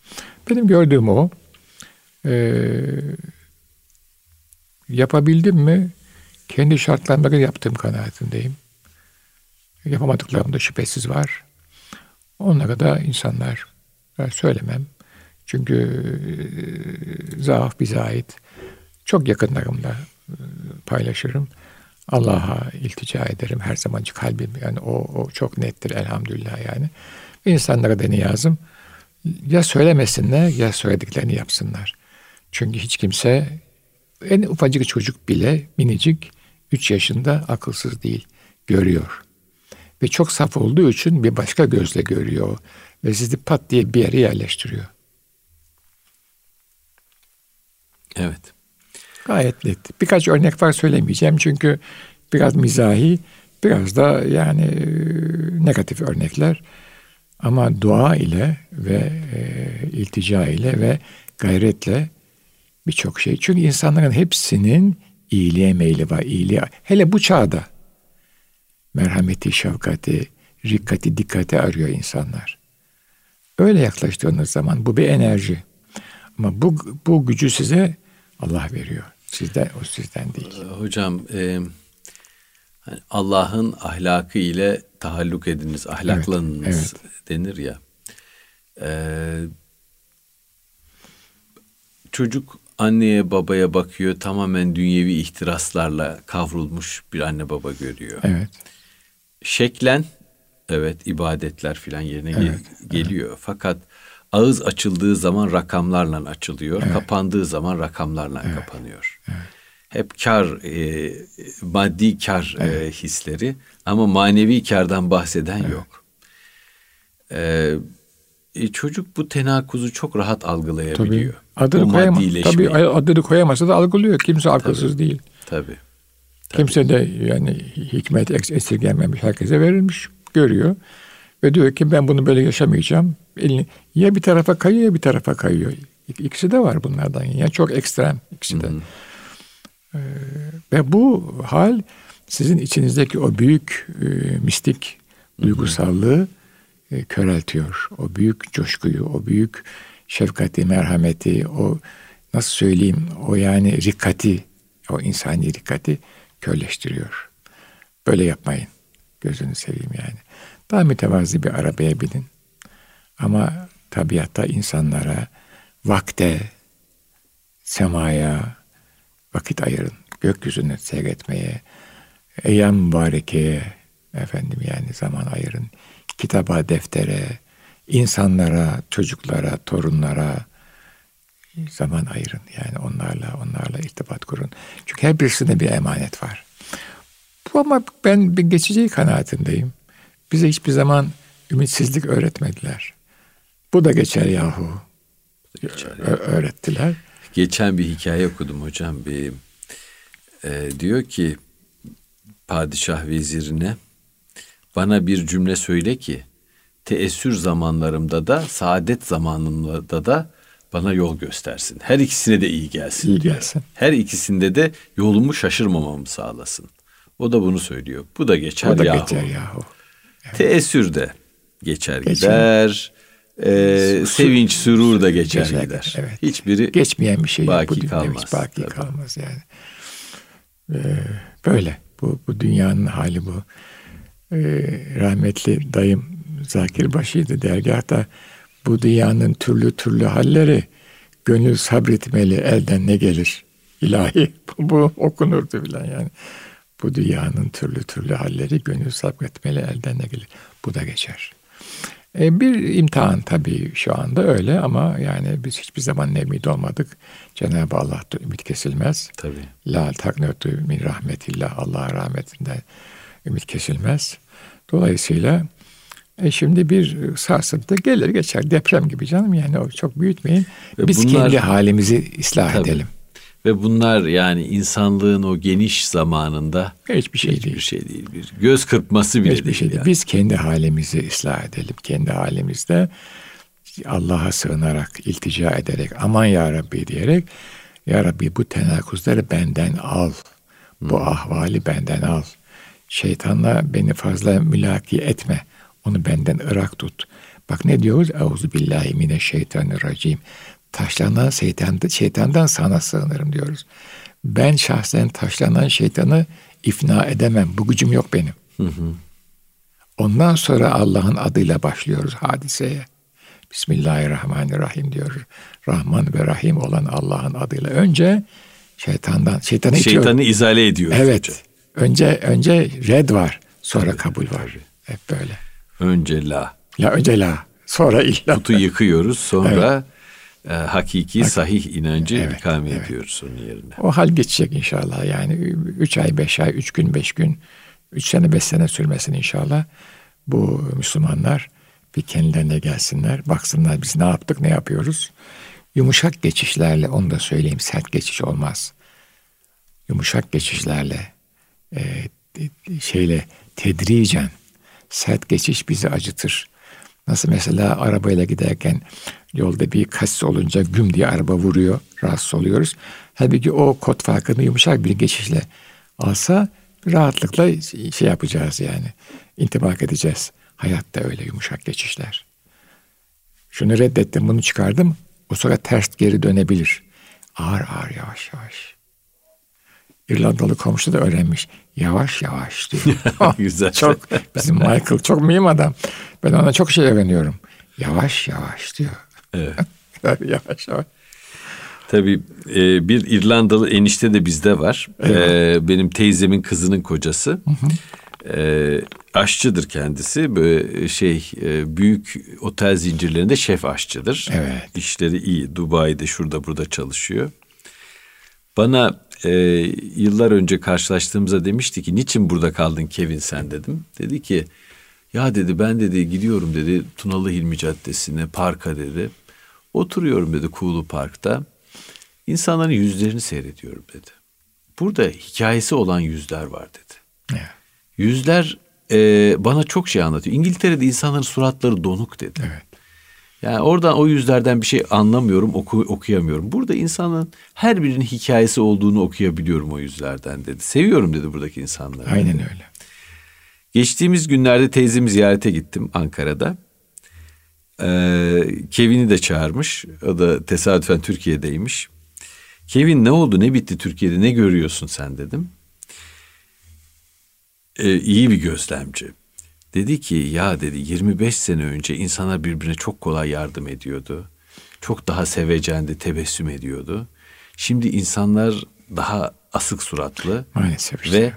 Benim gördüğüm o. E, yapabildim mi? Kendi şartlarıma göre yaptığım kanaatindeyim. Yapamadıklarım da şüphesiz var. Onlara da insanlar ben söylemem. Çünkü e, zaaf bize ait. Çok yakınlarımla e, paylaşırım. Allah'a iltica ederim her zaman kalbim. Yani o, o çok nettir elhamdülillah yani. İnsanlara da niyazım. Ya söylemesinler ya söylediklerini yapsınlar. Çünkü hiç kimse en ufacık çocuk bile minicik 3 yaşında akılsız değil. Görüyor. Ve çok saf olduğu için bir başka gözle görüyor. Ve sizi pat diye bir yere yerleştiriyor. Evet. Gayet net. Birkaç örnek var söylemeyeceğim çünkü biraz mizahi, biraz da yani e, negatif örnekler. Ama dua ile ve e, iltica ile ve gayretle birçok şey. Çünkü insanların hepsinin iyiliğe meyli var. iyiliğe. Hele bu çağda merhameti, şefkati, rikkati, dikkati arıyor insanlar. Öyle yaklaştığınız zaman bu bir enerji. Ama bu, bu gücü size Allah veriyor. Sizden o sizden değil. Hocam e, hani Allah'ın ahlakı ile tahalluk ediniz, ahlaklanınız evet, evet. denir ya. E, çocuk anneye babaya bakıyor tamamen dünyevi ihtiraslarla kavrulmuş bir anne baba görüyor. Evet. Şeklen evet ibadetler filan yerine evet, geliyor. Evet. Fakat ağız açıldığı zaman rakamlarla açılıyor. Evet. Kapandığı zaman rakamlarla evet. kapanıyor. Evet. Hep kar, e, maddi kar e, evet. e, hisleri ama manevi kardan bahseden evet. yok. E, e, çocuk bu tenakuzu çok rahat algılayabiliyor. Tabii. Adını, koyama, tabii, adını koyamasa da algılıyor. Kimse akılsız tabii. değil. Tabii. tabii. Kimse de yani hikmet esirgenmemiş herkese verilmiş. Görüyor. Ve diyor ki ben bunu böyle yaşamayacağım. Elini, ya bir tarafa kayıyor ya bir tarafa kayıyor. İkisi de var bunlardan. Yani çok ekstrem ikisi de. Ve bu hal sizin içinizdeki o büyük e, mistik duygusallığı e, köreltiyor. O büyük coşkuyu, o büyük şefkati, merhameti, o nasıl söyleyeyim, o yani rikkati, o insani rikkati körleştiriyor. Böyle yapmayın. Gözünü seveyim yani. Daha mütevazi bir arabaya binin. Ama tabiatta insanlara, vakte, semaya vakit ayırın. Gökyüzünü seyretmeye, eyyam mübarekeye efendim yani zaman ayırın. Kitaba, deftere, insanlara, çocuklara, torunlara zaman ayırın. Yani onlarla onlarla irtibat kurun. Çünkü her birisinde bir emanet var. Bu ama ben bir geçeceği kanaatindeyim. Bize hiçbir zaman ümitsizlik öğretmediler. Bu da geçer yahu. Geçer öğrettiler. Geçen bir hikaye okudum hocam. Bir e, diyor ki padişah vezirine bana bir cümle söyle ki teessür zamanlarımda da saadet zamanımda da bana yol göstersin. Her ikisine de iyi gelsin. İyi gelsin. Her ikisinde de yolumu şaşırmamamı sağlasın. O da bunu söylüyor. Bu da geçer o da yahu. geçer yahu. Evet. Teessür de geçer, geçer. gider. Ee, sevinç, sürur da geçer, geçer gider. Evet. Hiçbiri geçmeyen bir şey baki bu kalmaz. Baki tabii. kalmaz yani. Ee, böyle. Bu, bu dünyanın hali bu. Ee, rahmetli dayım Zakir Başı'ydı dergahta. Bu dünyanın türlü türlü halleri gönül sabretmeli elden ne gelir ilahi (laughs) bu, bu okunurdu filan yani. Bu dünyanın türlü türlü halleri gönül sabretmeli elden ne gelir. Bu da geçer. E, bir imtihan tabii şu anda öyle ama yani biz hiçbir zaman nemid olmadık. Cenab-ı Allah'ta ümit kesilmez. Tabii. La taknötü min rahmetillah. Allah'a rahmetinden ümit kesilmez. Dolayısıyla e şimdi bir sarsıntı gelir geçer deprem gibi canım yani o çok büyütmeyin. Ve Biz bunlar, kendi halimizi ıslah tabii. edelim. Ve bunlar yani insanlığın o geniş zamanında hiçbir şey hiçbir değil. şey değil. Bir göz kırpması bile hiçbir değil. Şey değil. Yani. Biz kendi halimizi ıslah edelim. Kendi halimizde Allah'a sığınarak, iltica ederek, aman ya Rabbi diyerek ya Rabbi bu tenakuzları benden al. Bu hmm. ahvali benden al. Şeytanla beni fazla mülaki etme. Onu benden ırak tut. Bak ne diyoruz? Euzu billahi mineşşeytanirracim. Taşlanan şeytan, şeytandan sana sığınırım diyoruz. Ben şahsen taşlanan şeytanı ifna edemem. Bu gücüm yok benim. Hı hı. Ondan sonra Allah'ın adıyla başlıyoruz hadiseye. Bismillahirrahmanirrahim diyoruz. Rahman ve Rahim olan Allah'ın adıyla. Önce şeytandan, şeytanı Şeytanı izale ediyoruz. Evet. Önce. önce önce red var, sonra tabii, kabul var. Tabii. Hep böyle. Önce la. La önce la. Sonra illah. Kutu yıkıyoruz. Sonra evet. E, hakiki, Hak- sahih inancı evet, ikame evet. ediyoruz onun yerine. O hal geçecek inşallah. Yani üç ay, beş ay, üç gün, beş gün, üç sene, beş sene sürmesin inşallah. Bu Müslümanlar bir kendilerine gelsinler. Baksınlar biz ne yaptık, ne yapıyoruz. Yumuşak geçişlerle, onu da söyleyeyim, sert geçiş olmaz. Yumuşak geçişlerle, e, şeyle, tedricen, sert geçiş bizi acıtır. Nasıl mesela arabayla giderken yolda bir kasis olunca güm diye araba vuruyor, rahatsız oluyoruz. Halbuki o kod farkını yumuşak bir geçişle alsa rahatlıkla şey yapacağız yani. intibak edeceğiz. Hayatta öyle yumuşak geçişler. Şunu reddettim, bunu çıkardım. O sonra ters geri dönebilir. Ağır ağır yavaş yavaş. İrlandalı komşu da öğrenmiş. Yavaş yavaş diyor. (laughs) Güzel. (laughs) çok bizim Michael çok mühim adam. Ben ona çok şey öğreniyorum. Yavaş yavaş diyor. Evet. (laughs) yavaş yavaş. Tabii e, bir İrlandalı enişte de bizde var. Evet. E, benim teyzemin kızının kocası. Hı hı. E, aşçıdır kendisi. Böyle şey e, büyük otel zincirlerinde şef aşçıdır. Evet. İşleri iyi. Dubai'de şurada burada çalışıyor. Bana e, yıllar önce karşılaştığımızda demişti ki niçin burada kaldın Kevin sen dedim. Dedi ki ya dedi ben dedi gidiyorum dedi Tunalı Hilmi Caddesi'ne parka dedi. Oturuyorum dedi Kuğulu Park'ta. İnsanların yüzlerini seyrediyorum dedi. Burada hikayesi olan yüzler var dedi. Evet. Yüzler e, bana çok şey anlatıyor. İngiltere'de insanların suratları donuk dedi. Evet. Yani oradan o yüzlerden bir şey anlamıyorum, oku, okuyamıyorum. Burada insanın her birinin hikayesi olduğunu okuyabiliyorum o yüzlerden dedi. Seviyorum dedi buradaki insanları. Aynen öyle. Geçtiğimiz günlerde teyzemi ziyarete gittim Ankara'da. Ee, Kevin'i de çağırmış. O da tesadüfen Türkiye'deymiş. Kevin ne oldu ne bitti Türkiye'de ne görüyorsun sen dedim. Ee, iyi bir gözlemci. Dedi ki ya dedi 25 sene önce insanlar birbirine çok kolay yardım ediyordu. Çok daha sevecendi, tebessüm ediyordu. Şimdi insanlar daha asık suratlı Maalesef işte. ve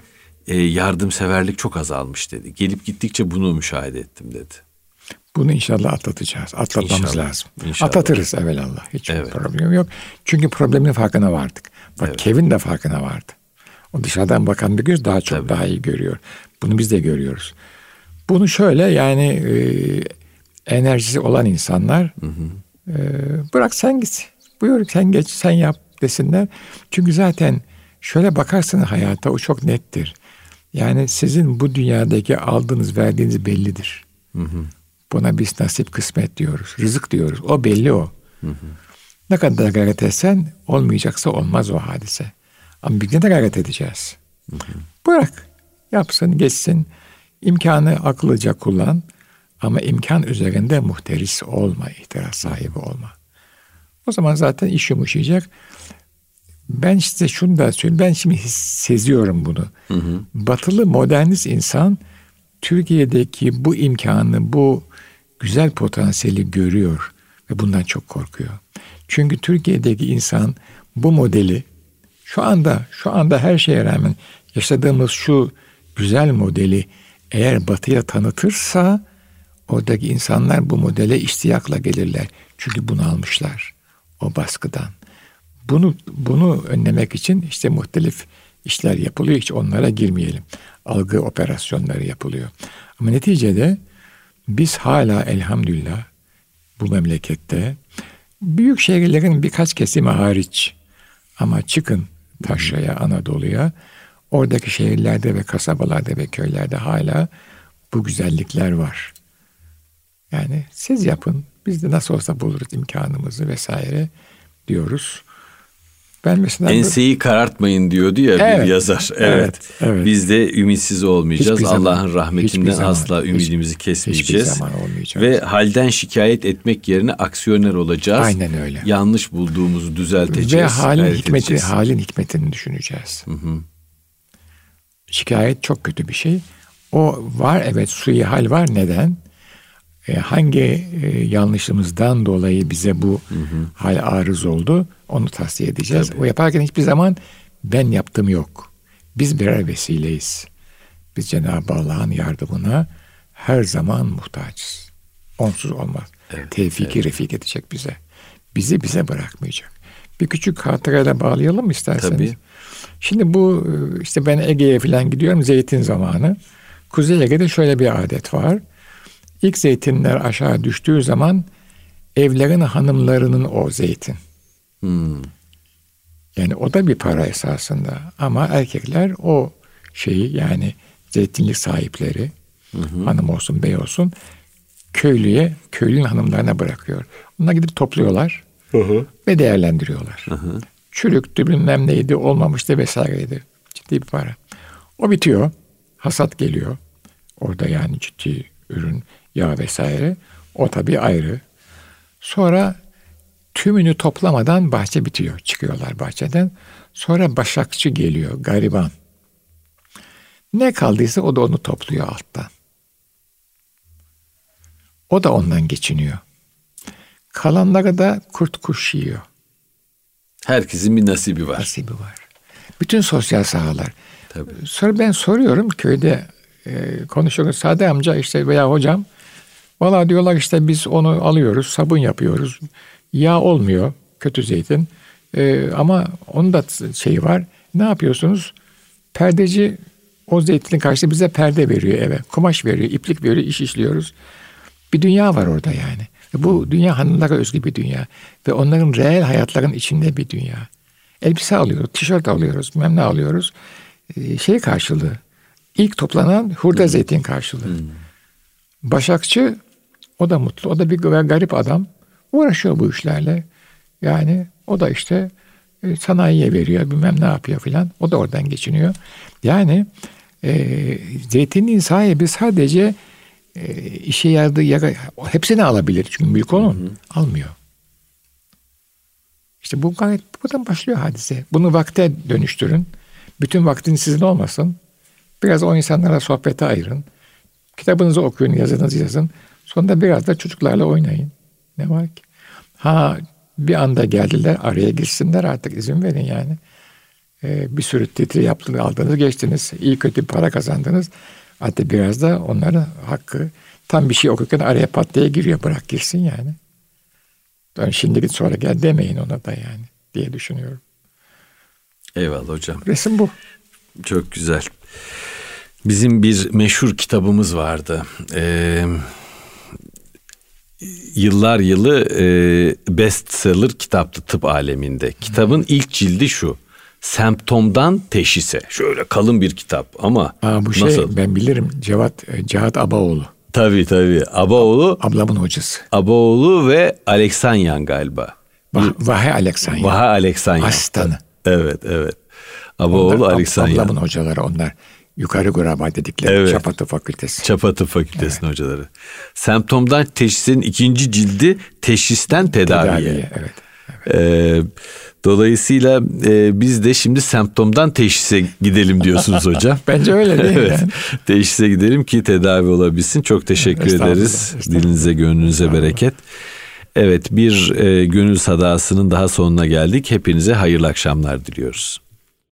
e, yardımseverlik çok azalmış dedi. Gelip gittikçe bunu müşahede ettim dedi. Bunu inşallah atlatacağız. Atlatmamız inşallah, lazım. İnşallah. Atlatırız evvelallah. Hiç evet. problem yok. Çünkü problemin farkına vardık. Bak evet. Kevin de farkına vardı. O dışarıdan bakan bir göz daha çok Tabii. daha iyi görüyor. Bunu biz de görüyoruz. Bunu şöyle yani e, enerjisi olan insanlar hı hı. E, bırak sen git. Buyur sen geç sen yap desinler. Çünkü zaten şöyle bakarsın hayata o çok nettir. Yani sizin bu dünyadaki aldığınız verdiğiniz bellidir. Hı hı. Buna biz nasip kısmet diyoruz. Rızık diyoruz. O belli o. Hı hı. Ne kadar gayret etsen olmayacaksa olmaz o hadise. Ama bir de gayret edeceğiz. Hı hı. Bırak. Yapsın, geçsin. İmkanı akıllıca kullan. Ama imkan üzerinde muhteris olma, ihtiras sahibi olma. O zaman zaten iş yumuşayacak. Ben size şunu da söyleyeyim. Ben şimdi seziyorum bunu. Hı hı. Batılı modernist insan Türkiye'deki bu imkanı, bu güzel potansiyeli görüyor ve bundan çok korkuyor. Çünkü Türkiye'deki insan bu modeli şu anda şu anda her şeye rağmen yaşadığımız şu güzel modeli eğer batıya tanıtırsa oradaki insanlar bu modele iştiyakla gelirler. Çünkü bunu almışlar o baskıdan. Bunu bunu önlemek için işte muhtelif işler yapılıyor. Hiç onlara girmeyelim. Algı operasyonları yapılıyor. Ama neticede biz hala elhamdülillah bu memlekette büyük şehirlerin birkaç kesimi hariç ama çıkın Taşra'ya, Anadolu'ya oradaki şehirlerde ve kasabalarda ve köylerde hala bu güzellikler var. Yani siz yapın, biz de nasıl olsa buluruz imkanımızı vesaire diyoruz. Ben mesela enseyi bu... karartmayın diyordu ya evet, bir yazar. Evet. evet, evet. Biz de ümitsiz olmayacağız. Allah'ın rahmetinden zaman, asla ümidimizi hiç, kesmeyeceğiz. Hiçbir zaman olmayacağız. Ve halden şikayet etmek yerine aksiyoner olacağız. Aynen öyle. Yanlış bulduğumuzu düzelteceğiz. Ve halin hikmeti, edeceğiz. halin hikmetini düşüneceğiz. Hı hı. Şikayet çok kötü bir şey. O var evet suyu hal var. Neden? E, hangi e, yanlışımızdan dolayı bize bu hı hı. hal arız oldu onu tavsiye edeceğiz. Tabii. O yaparken hiçbir zaman ben yaptım yok. Biz birer vesileyiz. Biz Cenab-ı Allah'ın yardımına her zaman muhtaçız. Onsuz olmaz. Evet, Tevfiki evet. refik edecek bize. Bizi bize bırakmayacak. Bir küçük hatırayla bağlayalım isterseniz. Tabii. Şimdi bu e, işte ben Ege'ye falan gidiyorum zeytin zamanı. Kuzey Ege'de şöyle bir adet var. İlk zeytinler aşağı düştüğü zaman evlerin hanımlarının o zeytin. Hmm. Yani o da bir para esasında. Ama erkekler o şeyi yani zeytinlik sahipleri hı hı. hanım olsun bey olsun köylüye, köylünün hanımlarına bırakıyor. Onlar gidip topluyorlar hı hı. ve değerlendiriyorlar. Hı hı. Çürüktü bilmem neydi olmamıştı vesaireydi. Ciddi bir para. O bitiyor. Hasat geliyor. Orada yani ciddi ürün yağ vesaire. O tabii ayrı. Sonra tümünü toplamadan bahçe bitiyor. Çıkıyorlar bahçeden. Sonra başakçı geliyor, gariban. Ne kaldıysa o da onu topluyor alttan. O da ondan geçiniyor. Kalanları da kurt kuş yiyor. Herkesin bir nasibi var. Nasibi var. Bütün sosyal sahalar. Tabii. Sonra ben soruyorum köyde e, konuşuyoruz. Sade amca işte veya hocam Valla diyorlar işte biz onu alıyoruz, sabun yapıyoruz. Yağ olmuyor, kötü zeytin. Ee, ama onun da şeyi var. Ne yapıyorsunuz? Perdeci o zeytinin karşısında bize perde veriyor eve. Kumaş veriyor, iplik veriyor, iş işliyoruz. Bir dünya var orada yani. Bu dünya hanımlara özgü bir dünya. Ve onların reel hayatların içinde bir dünya. Elbise alıyoruz, tişört alıyoruz, bilmem ne alıyoruz. Ee, şey karşılığı. İlk toplanan hurda hmm. zeytin karşılığı. Hmm. Başakçı o da mutlu. O da bir garip adam. Uğraşıyor bu işlerle. Yani o da işte e, sanayiye veriyor bilmem ne yapıyor filan. O da oradan geçiniyor. Yani e, zeytinin sahibi sadece e, işe yaradığı yara, hepsini alabilir. Çünkü büyük onun. Hı hı. Almıyor. İşte bu gayet buradan başlıyor hadise. Bunu vakte dönüştürün. Bütün vaktin sizin olmasın. Biraz o insanlara sohbete ayırın. Kitabınızı okuyun, yazınızı yazın. Sonunda biraz da çocuklarla oynayın. Ne var ki? Ha bir anda geldiler araya girsinler artık izin verin yani. Ee, bir sürü titri yaptınız, aldınız, geçtiniz. iyi kötü para kazandınız. Hatta biraz da onların hakkı tam bir şey okurken araya patlaya giriyor. Bırak girsin yani. Yani şimdi git sonra gel demeyin ona da yani diye düşünüyorum. Eyvallah hocam. Resim bu. Çok güzel. Bizim bir meşhur kitabımız vardı. Ee, yıllar yılı e, bestseller kitaptı tıp aleminde. Kitabın ilk cildi şu. Semptomdan teşhise. Şöyle kalın bir kitap ama Aa, bu şey nasıl? ben bilirim Cevat e, Cevat Abaoğlu. Tabii tabii. Abaoğlu. Ablamın hocası. Abaoğlu ve Aleksanyan galiba. Vah, Vahe Aleksanyan. Vahe Aleksanyan. Asistanı. Evet evet. Abaoğlu Aleksanyan. Ablamın hocaları onlar. Yukarı Guraba dedikleri evet. Çapatı Fakültesi. Çapatı Fakültesi'nin evet. hocaları. Semptomdan teşhisin ikinci cildi teşhisten tedaviye. tedaviye evet. evet. Ee, dolayısıyla e, biz de şimdi semptomdan teşhise gidelim diyorsunuz hocam. (laughs) Bence öyle değil evet. Yani. Teşhise gidelim ki tedavi olabilsin. Çok teşekkür estağfurullah, ederiz. Estağfurullah. Dilinize gönlünüze bereket. Evet bir e, gönül sadasının daha sonuna geldik. Hepinize hayırlı akşamlar diliyoruz.